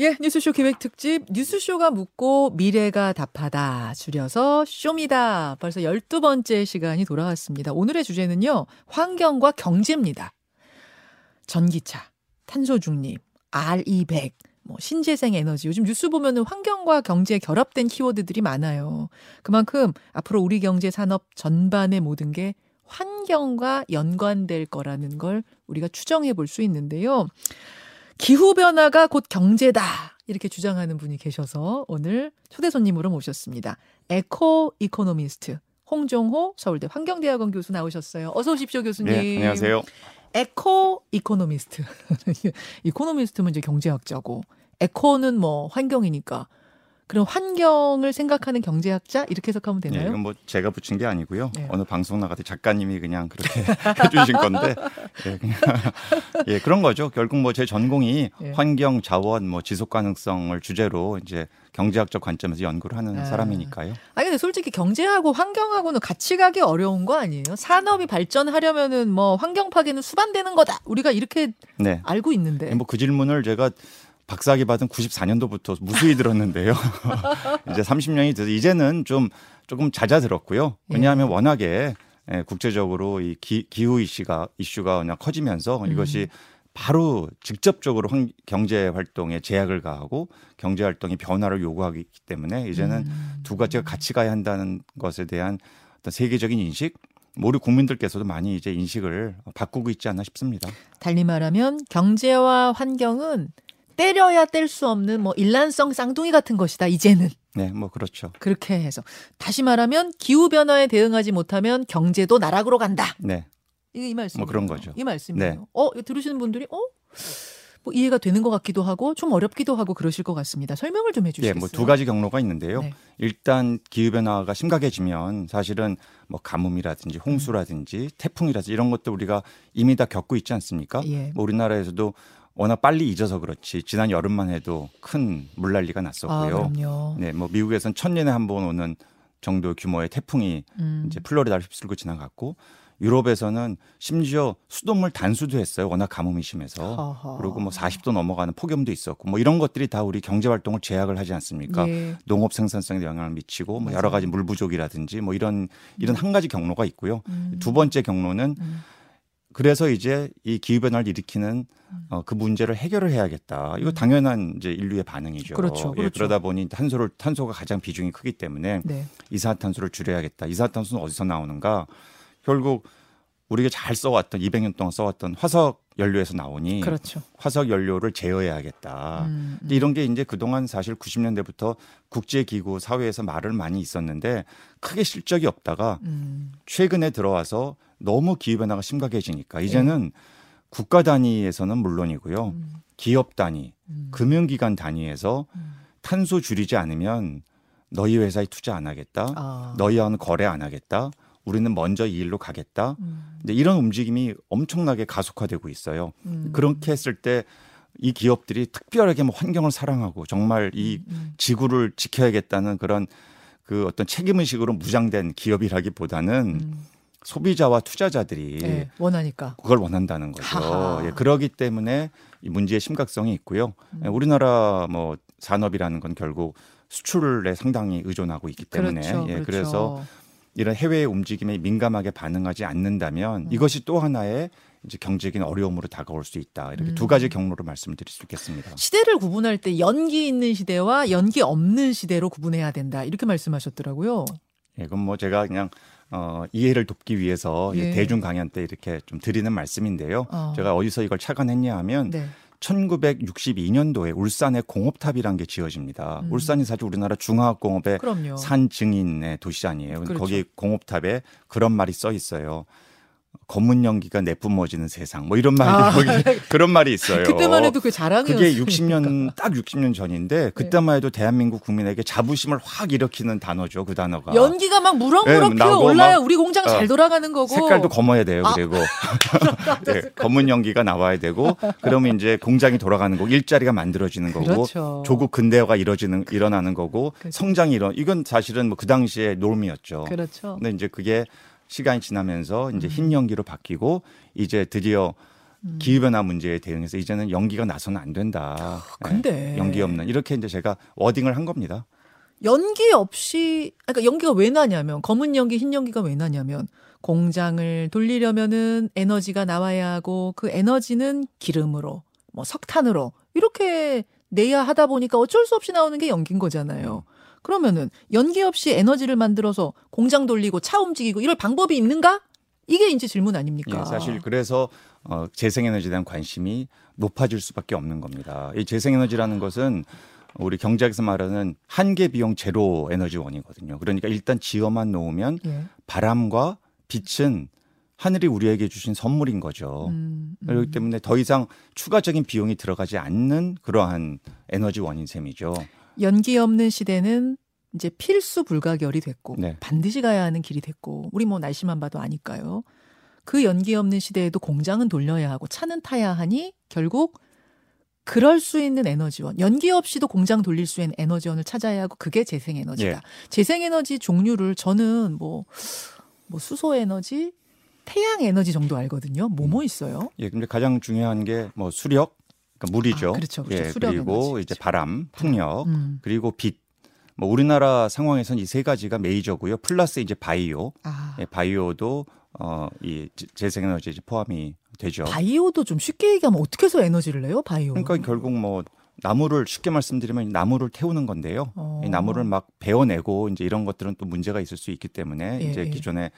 예, 뉴스쇼 기획 특집 뉴스쇼가 묻고 미래가 답하다 줄여서 쇼미다. 벌써 12번째 시간이 돌아왔습니다. 오늘의 주제는요. 환경과 경제입니다. 전기차, 탄소 중립, RE100, 뭐 신재생 에너지. 요즘 뉴스 보면은 환경과 경제에 결합된 키워드들이 많아요. 그만큼 앞으로 우리 경제 산업 전반의 모든 게 환경과 연관될 거라는 걸 우리가 추정해 볼 수 있는데요. 기후변화가 곧 경제다. 이렇게 주장하는 분이 계셔서 오늘 초대 손님으로 모셨습니다. eco economist 홍종호 서울대 환경대학원 교수 나오셨어요. 어서 오십시오, 교수님. 네, 안녕하세요. eco economist. Economist면 이제 경제학자고 eco는 뭐 환경이니까 그럼 환경을 생각하는 경제학자 이렇게 해석하면 네, 되나요? 이건 뭐 제가 붙인 게 아니고요. 네. 어느 방송 나갈 때 작가님이 그냥 그렇게 해주신 건데, 예, 그냥 예 그런 거죠. 결국 뭐 제 전공이 예. 환경, 자원, 뭐 지속 가능성을 주제로 이제 경제학적 관점에서 연구를 하는 아. 사람이니까요. 아니 근데 솔직히 경제하고 환경하고는 같이 가기 어려운 거 아니에요? 산업이 발전하려면은 뭐 환경 파괴는 수반되는 거다. 우리가 이렇게 네. 알고 있는데. 뭐 그 질문을 제가 박사학위 받은 94년도부터 무수히 들었는데요. 이제 30년이 돼서 이제는 좀 조금 잦아들었고요. 왜냐하면 예. 워낙에 예, 국제적으로 이 기, 기후 이슈가 이슈가 그냥 커지면서 음. 이것이 바로 직접적으로 환- 경제 활동에 제약을 가하고 경제 활동이 변화를 요구하기 때문에 이제는 음. 두 가지가 같이 가야 한다는 것에 대한 어떤 세계적인 인식, 뭐 우리 국민들께서도 많이 이제 인식을 바꾸고 있지 않나 싶습니다. 달리 말하면 경제와 환경은 때려야 뗄 수 없는 뭐 일란성 쌍둥이 같은 것이다. 이제는 네, 뭐 그렇죠. 그렇게 해서 다시 말하면 기후 변화에 대응하지 못하면 경제도 나락으로 간다. 네. 이게 이 말씀. 뭐 그런 거죠. 이 말씀이에요. 네. 어 들으시는 분들이 어. 뭐 이해가 되는 것 같기도 하고 좀 어렵기도 하고 그러실 것 같습니다. 설명을 좀 예, 해주시겠어요? 뭐두 가지 경로가 있는데요. 네. 일단 기후 변화가 심각해지면 사실은 뭐 가뭄이라든지 홍수라든지 태풍이라든지 이런 것도 우리가 이미 다 겪고 있지 않습니까? 예. 뭐 우리나라에서도 워낙 빨리 잊어서 그렇지 지난 여름만 해도 큰 물난리가 아 났었고요. 그럼요. 네, 뭐 미국에선 천년에 한 번 오는 정도 규모의 태풍이 음. 이제 플로리다를 휩쓸고 지나갔고 유럽에서는 심지어 수돗물 단수도 했어요. 워낙 가뭄이 심해서. 허허. 그리고 뭐 40도 넘어가는 폭염도 있었고 뭐 이런 것들이 다 우리 경제 활동을 제약을 하지 않습니까? 예. 농업 생산성에 영향을 미치고 뭐. 여러 가지 물 부족이라든지 뭐 이런 이런 한 가지 경로가 있고요. 음. 두 번째 경로는 음. 그래서 이제 이 기후 변화를 일으키는 어, 그 문제를 해결을 해야겠다. 이거 당연한 이제 인류의 반응이죠. 음. 그렇죠, 예, 그렇죠. 그러다 보니 탄소를 탄소가 가장 비중이 크기 때문에 네. 이산화탄소를 줄여야겠다. 이산화탄소는 어디서 나오는가? 결국 우리가 잘 써왔던 200년 동안 써왔던 화석 연료에서 나오니 그렇죠. 화석 연료를 제어해야겠다. 음, 근데 이런 게 이제 그동안 사실 90년대부터 국제기구 사회에서 말을 많이 있었는데 크게 실적이 없다가 음. 최근에 들어와서 너무 기후 변화가 심각해지니까 이제는 국가 단위에서는 물론이고요. 음. 기업 단위, 음. 금융기관 단위에서 음. 탄소 줄이지 않으면 너희 회사에 투자 안 하겠다. 아. 너희와는 거래 안 하겠다. 우리는 먼저 이 일로 가겠다. 음. 근데 이런 움직임이 엄청나게 가속화되고 있어요. 음. 그렇게 했을 때 이 기업들이 특별하게 뭐 환경을 사랑하고 정말 이 음. 지구를 지켜야겠다는 그런 그 어떤 책임 의식으로 무장된 기업이라기보다는 음. 소비자와 투자자들이 예, 원하니까. 그걸 원한다는 거죠. 하하. 예, 그러기 때문에 이 문제의 심각성이 있고요. 음. 예, 우리나라 뭐 산업이라는 건 결국 수출에 상당히 의존하고 있기 때문에 그렇죠, 예, 그렇죠. 그래서 이런 해외의 움직임에 민감하게 반응하지 않는다면 음. 이것이 또 하나의 이제 경제적인 어려움으로 다가올 수 있다. 이렇게 음. 두 가지 경로로 말씀드릴 수 있겠습니다. 시대를 구분할 때 연기 있는 시대와 연기 없는 시대로 구분해야 된다. 이렇게 말씀하셨더라고요. 예, 그건 뭐 제가 그냥 어, 이해를 돕기 위해서 이 예. 대중 강연 때 이렇게 좀 드리는 말씀인데요. 어. 제가 어디서 이걸 착안했냐 하면 네. 1962년도에 울산에 공업탑이라는 게 지어집니다. 음. 울산이 사실 우리나라 중화학공업의 그럼요. 산 증인의 도시 아니에요. 그렇죠. 거기 공업탑에 그런 말이 써 있어요. 검은 연기가 내뿜어지는 세상. 뭐 이런 말이 아. 거기 그런 말이 있어요. 그때만 해도 그 자랑이었어요. 그게 60년 딱 60년 전인데 그때만 해도 대한민국 국민에게 자부심을 확 일으키는 단어죠. 그 단어가. 연기가 막 무럭무럭 예, 피어 올라야 막, 우리 공장 잘 어, 돌아가는 거고. 색깔도 검어야 돼요. 아. 그리고 네, 검은 연기가 나와야 되고 그러면 이제 공장이 돌아가는 거고 일자리가 만들어지는 거고 그렇죠. 조국 근대화가 이뤄지는 일어나는 거고 그렇죠. 성장이 일어 이건 사실은 뭐 그 당시의 norm이었죠. 그렇죠. 근데 이제 그게 시간이 지나면서 이제 음. 흰 연기로 바뀌고 이제 드디어 음. 기후 변화 문제에 대응해서 이제는 연기가 나서는 안 된다. 예, 근데 연기 없는 이렇게 이제 제가 워딩을 한 겁니다. 연기 없이 그러니까 연기가 왜 나냐면 검은 연기, 흰 연기가 왜 나냐면 공장을 돌리려면은 에너지가 나와야 하고 그 에너지는 기름으로 뭐 석탄으로 이렇게 내야 하다 보니까 어쩔 수 없이 나오는 게 연기인 거잖아요. 그러면은 연기 없이 에너지를 만들어서 공장 돌리고 차 움직이고 이럴 방법이 있는가? 이게 이제 질문 아닙니까? 예, 사실 그래서 어, 재생에너지에 대한 관심이 높아질 수밖에 없는 겁니다. 이 재생에너지라는 것은 우리 경제학에서 말하는 한계 비용 제로 에너지원이거든요. 그러니까 일단 지어만 놓으면 예. 바람과 빛은 하늘이 우리에게 주신 선물인 거죠. 음, 음. 그렇기 때문에 더 이상 추가적인 비용이 들어가지 않는 그러한 에너지원인 셈이죠. 연기 없는 시대는 이제 필수 불가결이 됐고 네. 반드시 가야 하는 길이 됐고 우리 뭐 날씨만 봐도 아니까요. 그 연기 없는 시대에도 공장은 돌려야 하고 차는 타야 하니 결국 그럴 수 있는 에너지원 연기 없이도 공장 돌릴 수 있는 에너지원을 찾아야 하고 그게 재생 에너지다. 예. 재생 에너지 종류를 저는 뭐, 뭐 수소 에너지, 태양 에너지 정도 알거든요. 뭐뭐 있어요? 예, 근데 가장 중요한 게 뭐 수력, 그러니까 물이죠. 아, 그렇죠, 그렇죠. 예, 그리고 에너지, 이제. 바람, 풍력, 음. 그리고 빛. 뭐 우리나라 상황에서는 이세 가지가 메이저고요. 플러스 이제 바이오, 아, 예, 바이오도 어이 재생에너지에 이제 포함이 되죠. 바이오도 좀 쉽게 얘기하면 어떻게 해서 에너지를 내요? 바이오. 그러니까 결국 뭐 나무를 쉽게 말씀드리면 나무를 태우는 건데요. 어. 이 나무를 막 베어내고 이제 이런 것들은 또 문제가 있을 수 있기 때문에 예, 이제 예. 기존에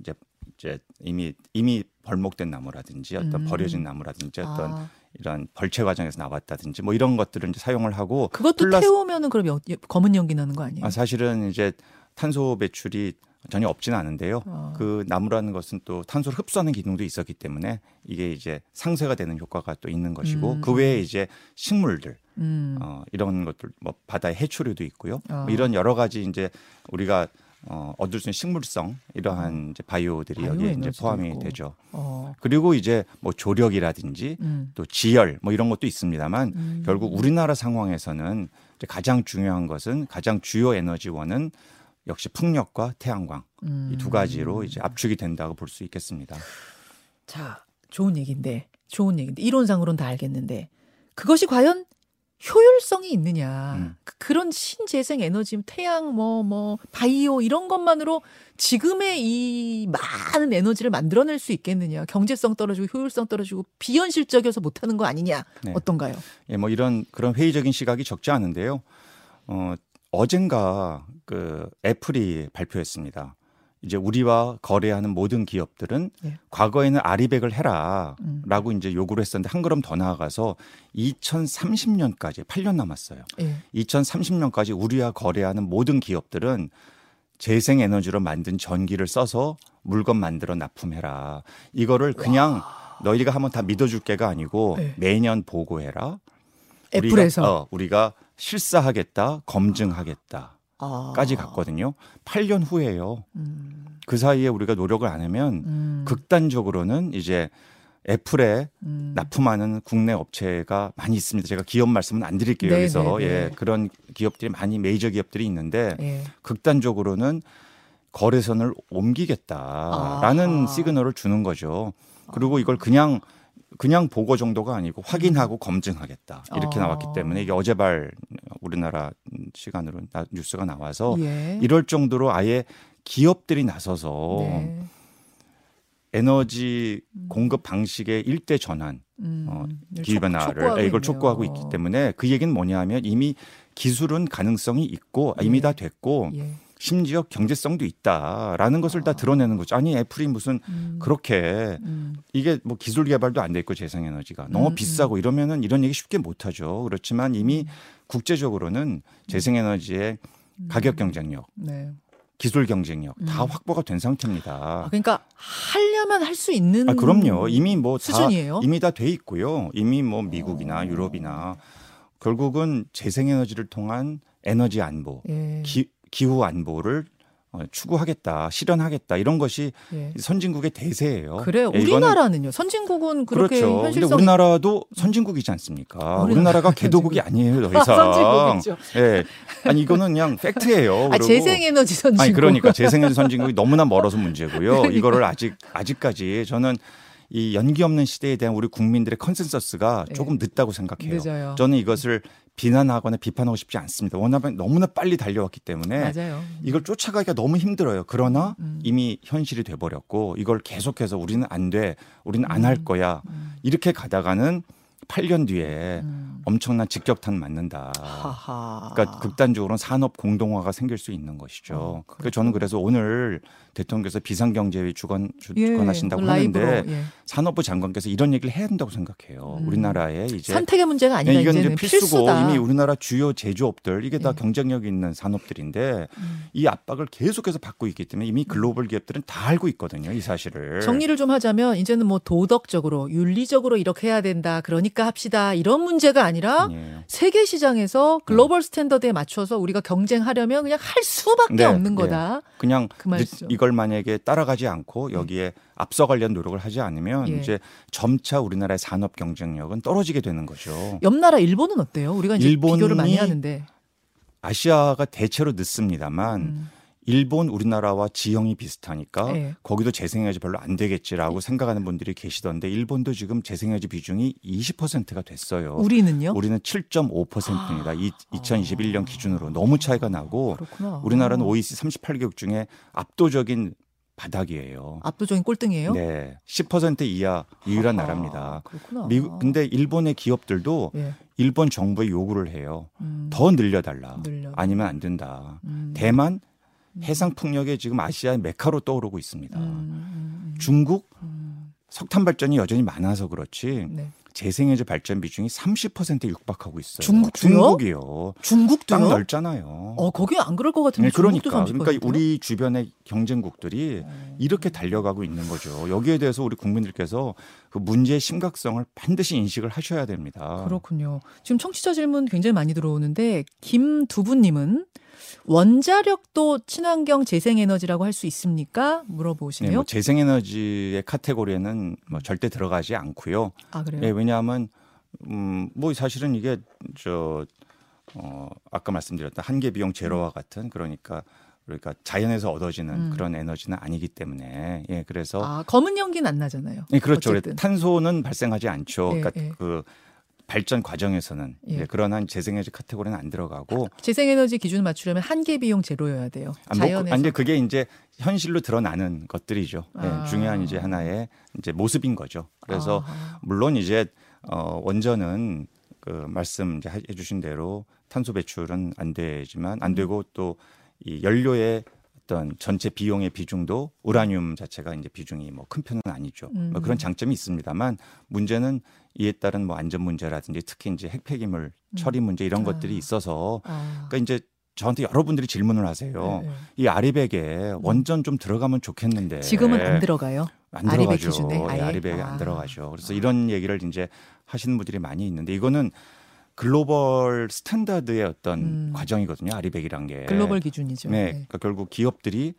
이제 이제 이미 이미 벌목된 나무라든지 어떤 음. 버려진 나무라든지 어떤 아, 이런 벌채 과정에서 나왔다든지 뭐 이런 것들을 이제 사용을 하고 그것도 플러스- 태우면은 그럼 여- 예, 검은 연기 나는 거 아니에요? 아, 사실은 이제 탄소 배출이 전혀 없지는 않은데요. 어. 그 나무라는 것은 또 탄소를 흡수하는 기능도 있었기 때문에 이게 이제 상쇄가 되는 효과가 또 있는 것이고 음. 그 외에 이제 식물들 음. 어, 이런 것들 뭐 바다의 해초류도 있고요. 어. 뭐 이런 여러 가지 이제 우리가 어, 얻을 수 있는 식물성 이러한 이제 바이오들이 바이오 여기에 이제 포함이 있고. 되죠. 어. 그리고 이제 뭐 조력이라든지 음. 또 지열 뭐 이런 것도 있습니다만 음. 결국 우리나라 상황에서는 이제 가장 중요한 것은 가장 주요 에너지원은 역시 풍력과 태양광 음. 이두 가지로 이제 압축이 된다고 볼 수 있겠습니다. 자, 좋은 얘기인데, 좋은 얘기인데 이론상으로는 다 알겠는데 그것이 과연 효율성이 있느냐? 음. 그- 그런 신재생 에너지, 태양, 뭐, 뭐, 바이오 이런 것만으로 지금의 이 많은 에너지를 만들어낼 수 있겠느냐? 경제성 떨어지고 효율성 떨어지고 비현실적이어서 못하는 거 아니냐? 네. 어떤가요? 예, 뭐 이런 그런 회의적인 시각이 적지 않은데요. 어, 어젠가 그 애플이 발표했습니다. 이제 우리와 거래하는 모든 기업들은 예. 과거에는 아리백을 해라라고 음. 이제 요구를 했었는데 한 걸음 더 나아가서 2030년까지 8년 남았어요. 예. 2030년까지 우리와 거래하는 모든 기업들은 재생 에너지로 만든 전기를 써서 물건 만들어 납품해라. 이거를 그냥 너희가 한번 다 믿어줄게가 아니고 네. 매년 보고해라. 애플에서 우리가, 어, 우리가 실사하겠다, 검증하겠다 까지 아. 갔거든요. 8년 후에요. 음, 그 사이에 우리가 노력을 안 하면 음, 극단적으로는 이제 애플에 음. 납품하는 국내 업체가 많이 있습니다. 제가 기업 말씀은 안 드릴게요. 네, 여기서 네, 네. 예, 그런 기업들이 많이 메이저 기업들이 있는데 예. 극단적으로는 거래선을 옮기겠다라는 아하. 시그널을 주는 거죠. 그리고 이걸 그냥 그냥 보고 정도가 아니고 확인하고 검증하겠다 이렇게 아. 나왔기 때문에 이게 어제발 우리나라 시간으로 나- 뉴스가 나와서 예. 이럴 정도로 아예 기업들이 나서서 네. 에너지 공급 방식의 일대 전환 음, 어, 이걸 기후 촉- 변화를 촉구하고 이걸. 촉구하고 있기 때문에 그 얘기는 뭐냐하면 이미 기술은 가능성이 있고 이미 예. 다 됐고 예. 심지어 경제성도 있다라는 것을 다 드러내는 거죠. 아니 애플이 무슨 음, 그렇게 음, 이게 뭐 기술 개발도 안 돼 있고 재생에너지가 너무 음, 비싸고 이러면은 이런 얘기 쉽게 못 하죠. 그렇지만 이미 국제적으로는 재생에너지의 음. 가격 경쟁력, 네. 기술 경쟁력 다 음. 확보가 된 아, 상태입니다. 그러니까 하려면 할 수 있는 아, 그럼요. 이미 뭐다 수준이에요. 이미 다 돼 있고요. 이미 뭐 미국이나 어. 유럽이나 결국은 재생에너지를 통한 에너지 안보, 예. 기, 기후 안보를 어, 추구하겠다, 실현하겠다 이런 것이 예. 선진국의 대세예요. 그래요. 예, 우리나라는요. 선진국은 그렇게 그렇죠. 근데 현실성 우리나라도 선진국이지 않습니까? 우리나라- 우리나라 가 개도국이 아니에요, 더 이상. 선진국이죠. 예. 아니 이거는 그냥 팩트예요. 아, 재생에너지 선진국. 아니 그러니까 재생에너지 선진국이 너무나 멀어서 문제고요. 이거를 아직 아직까지 저는 이 연기 없는 시대에 대한 우리 국민들의 consensus가 네. 조금 늦다고 생각해요. 늦어요. 저는 이것을 비난하거나 비판하고 싶지 않습니다. 워낙 너무나 빨리 달려왔기 때문에 맞아요. 이걸 쫓아가기가 너무 힘들어요. 그러나 음. 이미 현실이 돼버렸고 이걸 계속해서 우리는 안 돼, 우리는 안 할 거야 음. 이렇게 가다가는 8년 뒤에 음. 엄청난 직격탄 맞는다. 하하. 그러니까 극단적으로는 산업 공동화가 생길 수 있는 것이죠. 어, 그래서 저는 그래서 오늘 대통령께서 비상경제회 주관 주, 예, 주관하신다고 하는데 예. 산업부 장관께서 이런 얘기를 해야 된다고 생각해요. 음. 우리나라에 이제 선택의 문제가 아니다. 네, 이건 이제 필수고 필수다. 이미 우리나라 주요 제조업들 이게 다 예. 경쟁력 있는 산업들인데 음. 이 압박을 계속해서 받고 있기 때문에 이미 글로벌 기업들은 다 알고 있거든요. 이 사실을. 정리를 좀 하자면 이제는 뭐 도덕적으로 윤리적으로 이렇게 해야 된다. 그러니까 합시다. 이런 문제가 아니라 아니에요. 세계 시장에서 글로벌 스탠더드에 맞춰서 우리가 경쟁하려면 그냥 할 수밖에 네, 없는 네. 거다. 그냥 그 말씀. 이걸 만약에 따라가지 않고 여기에 앞서가려는 노력을 하지 않으면 예. 이제 점차 우리나라의 산업 경쟁력은 떨어지게 되는 거죠. 옆 나라 일본은 어때요? 우리가 이제 비교를 많이 하는데. 아시아가 대체로 늦습니다만 음. 일본 우리나라와 지형이 비슷하니까 예. 거기도 재생에너지 별로 안 되겠지라고 생각하는 분들이 계시던데 일본도 지금 재생에너지 비중이 20%가 됐어요. 우리는요? 우리는 7.5%입니다. 이 2021년 기준으로 너무 차이가 나고 그렇구나. 우리나라는 OECD 38개국 중에 압도적인 바닥이에요. 압도적인 꼴등이에요? 네, 10% 이하 유일한 아하, 나라입니다. 그렇구나. 미국 근데 일본의 기업들도 예. 일본 정부에 요구를 해요. 음. 더 늘려 달라. 늘려. 아니면 안 된다. 음. 대만 해상 풍력에 지금 아시아의 메카로 떠오르고 있습니다. 음, 음, 중국 음. 석탄 발전이 여전히 많아서 그렇지 네. 재생에너지 발전 비중이 30%에 육박하고 있어요. 중국도요? 중국이요. 중국도요? 땅 넓잖아요. 어, 거기 안 그럴 것 같은데 네, 그러니까 중국도 30%? 그러니까 우리 주변의 경쟁국들이 어. 이렇게 달려가고 있는 거죠. 여기에 대해서 우리 국민들께서 그 문제의 심각성을 반드시 인식을 하셔야 됩니다. 그렇군요. 지금 청취자 질문 굉장히 많이 들어오는데 김두부님은 원자력도 친환경 재생에너지라고 할 수 있습니까? 네, 물어보시네요. 뭐 재생에너지의 카테고리에는 뭐 절대 들어가지 않고요. 아 그래요? 예, 왜냐하면 음, 뭐 사실은 이게 저 어, 아까 말씀드렸던 한계 비용 제로와 같은 그러니까 그러니까 자연에서 얻어지는 음. 그런 에너지는 아니기 때문에 예, 그래서 아 검은 연기는 안 나잖아요. 예, 그렇죠. 어쨌든. 탄소는 발생하지 않죠. 예, 그러니까 예. 그 발전 과정에서는 예. 예. 그러한 재생에너지 카테고리는 안 들어가고 재생에너지 기준 맞추려면 한계 비용 제로여야 돼요. 아, 뭐, 자연에서. 아니 그게 이제 현실로 드러나는 것들이죠. 예, 아. 중요한 이제 하나의 이제 모습인 거죠. 그래서 아하. 물론 이제 어 원전은 그 말씀 이제 해 주신 대로 탄소 배출은 안 되지만 음. 안 되고 또 이 연료의 어떤 전체 비용의 비중도 우라늄 자체가 이제 비중이 뭐 큰 편은 아니죠. 음. 뭐 그런 장점이 있습니다만 문제는 이에 따른 뭐 안전 문제라든지 특히 이제 핵 폐기물 처리 문제 이런 아. 것들이 있어서 아. 그러니까 이제 저한테 여러분들이 질문을 하세요. 네, 네. 이 아리백에 원전 좀 들어가면 좋겠는데 지금은 안 들어가요. 안 아리백 들어가죠. 기준에 아예? 예, 아리백에 아. 안 들어가죠. 그래서 이런 얘기를 이제 하시는 분들이 많이 있는데 이거는 global standard의 어떤 음. 과정이거든요. 아리백이란 게. 글로벌 기준이죠. 네. 네. 그러니까 결국 기업들이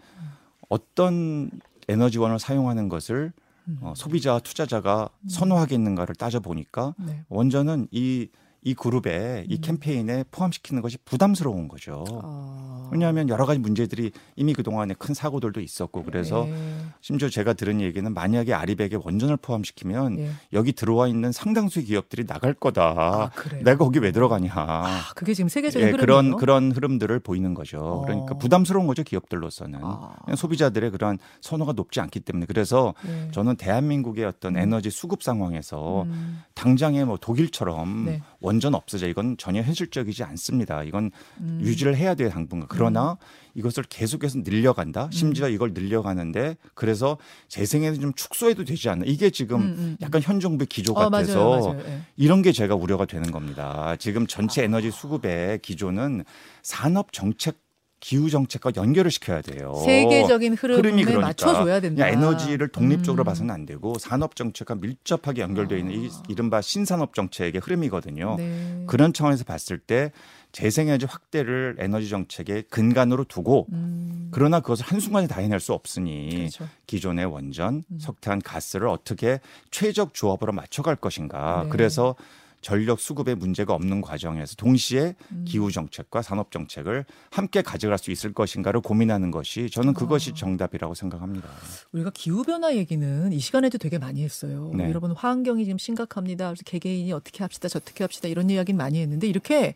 어떤 에너지원을 사용하는 것을 음. 어, 소비자와 투자자가 선호하겠는가를 따져 보니까 네. 원전은 이, 이 그룹에 이 음. 캠페인에 포함시키는 것이 부담스러운 거죠. 아. 왜냐하면 여러 가지 문제들이 이미 그동안에 큰 사고들도 있었고 그래서 네. 심지어 제가 들은 얘기는 만약에 아리백에 원전을 포함시키면 예. 여기 들어와 있는 상당수의 기업들이 나갈 거다. 아? 내가 거기 왜 들어가냐. 아, 그게 지금 세계적인 예. 그런 그런 흐름들을 보이는 거죠. 어. 그러니까 부담스러운 거죠 기업들로서는 아. 소비자들의 그런 선호가 높지 않기 때문에 그래서 예. 저는 대한민국의 어떤 에너지 수급 상황에서 음, 당장에 뭐 독일처럼 네. 원전 없어져 이건 전혀 현실적이지 않습니다. 이건 음. 유지를 해야 돼요 당분간. 그러나 이것을 계속해서 늘려간다. 심지어 음. 이걸 늘려가는데 그래서 재생에는 좀 축소해도 되지 않나. 이게 지금 음, 음, 약간 현 정부의 기조 어, 같아서 맞아요, 맞아요. 예. 이런 게 제가 우려가 되는 겁니다. 지금 전체 에너지 수급의 기조는 산업 정책 기후 정책과 연결을 시켜야 돼요. 세계적인 흐름에 흐름이 그러니까 맞춰줘야 된다. 에너지를 독립적으로 음. 봐서는 안 되고 산업 정책과 밀접하게 연결되어 있는 이 이른바 신산업 정책의 흐름이거든요. 네. 그런 차원에서 봤을 때 재생에너지 확대를 에너지 정책의 근간으로 두고 음, 그러나 그것을 한순간에 다 해낼 수 없으니 그렇죠. 기존의 원전, 음. 석탄, 가스를 어떻게 최적 조합으로 맞춰갈 것인가. 네. 그래서 전력 수급에 문제가 없는 과정에서 동시에 음. 기후 정책과 산업 정책을 함께 가져갈 수 있을 것인가를 고민하는 것이 저는 그것이 아. 정답이라고 생각합니다. 우리가 기후 변화 얘기는 이 시간에도 되게 많이 했어요. 네. 여러분 환경이 지금 심각합니다. 그래서 개개인이 어떻게 합시다, 저떻게 합시다 이런 이야기는 많이 했는데 이렇게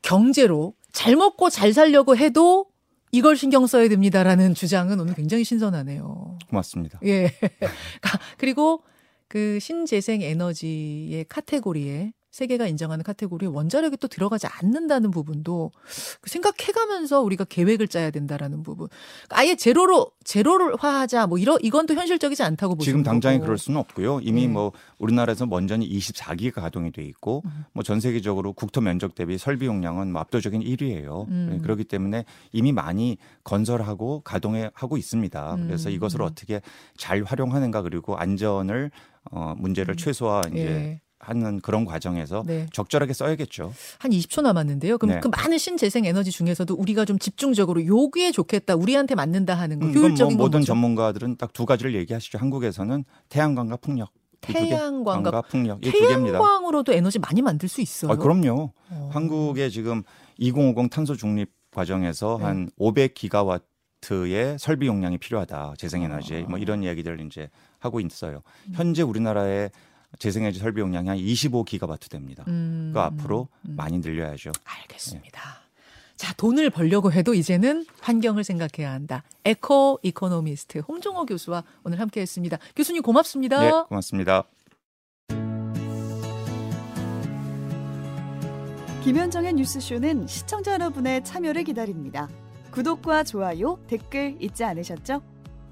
경제로 잘 먹고 잘 살려고 해도 이걸 신경 써야 됩니다라는 주장은 오늘 굉장히 신선하네요. 고맙습니다. 예. 그리고 그 신재생 에너지의 카테고리에 세계가 인정하는 카테고리에 원자력이 또 들어가지 않는다는 부분도 그 생각해가면서 우리가 계획을 짜야 된다라는 부분. 아예 제로로 제로를 화하자 뭐 이런 이건 또 현실적이지 않다고 보시는 지금 당장에. 그럴 수는 없고요. 이미 네. 뭐 우리나라에서 원전이 24기가 가동이 돼 있고 음. 뭐전 세계적으로 국토 면적 대비 설비 용량은 뭐 압도적인 1위예요. 음. 그렇기 때문에 이미 많이 건설하고 가동해 하고 있습니다. 그래서 음. 이것을 어떻게 잘 활용하는가 그리고 안전을 어 문제를 최소화 이제 예. 하는 그런 과정에서 네. 적절하게 써야겠죠. 한 20초 남았는데요. 그럼 네. 그 많은 신재생 에너지 중에서도 우리가 좀 집중적으로 요기에 좋겠다, 우리한테 맞는다 하는 거, 음, 뭐 효율적인 건 모든 뭐죠? 전문가들은 딱 두 가지를 얘기하시죠. 한국에서는 태양광과 풍력. 태양광과 광과 풍력. 태양광으로도 에너지 많이 만들 수 있어요. 아, 그럼요. 어. 한국의 지금 2050 탄소 중립 과정에서 네. 한 500기가와트 의 설비 용량이 필요하다. 재생에너지 뭐 이런 이야기들 이제 하고 있어요. 음. 현재 우리나라의 재생에너지 설비 용량이 한 25기가와트 됩니다. 음, 그 앞으로 음. 많이 늘려야죠. 알겠습니다. 자, 돈을 벌려고 해도 이제는 환경을 생각해야 한다. eco economist 홍종호 교수와 오늘 함께 했습니다. 교수님 고맙습니다. 네, 고맙습니다. 김현정의 뉴스쇼는 시청자 여러분의 참여를 기다립니다. 구독과 좋아요, 댓글 잊지 않으셨죠?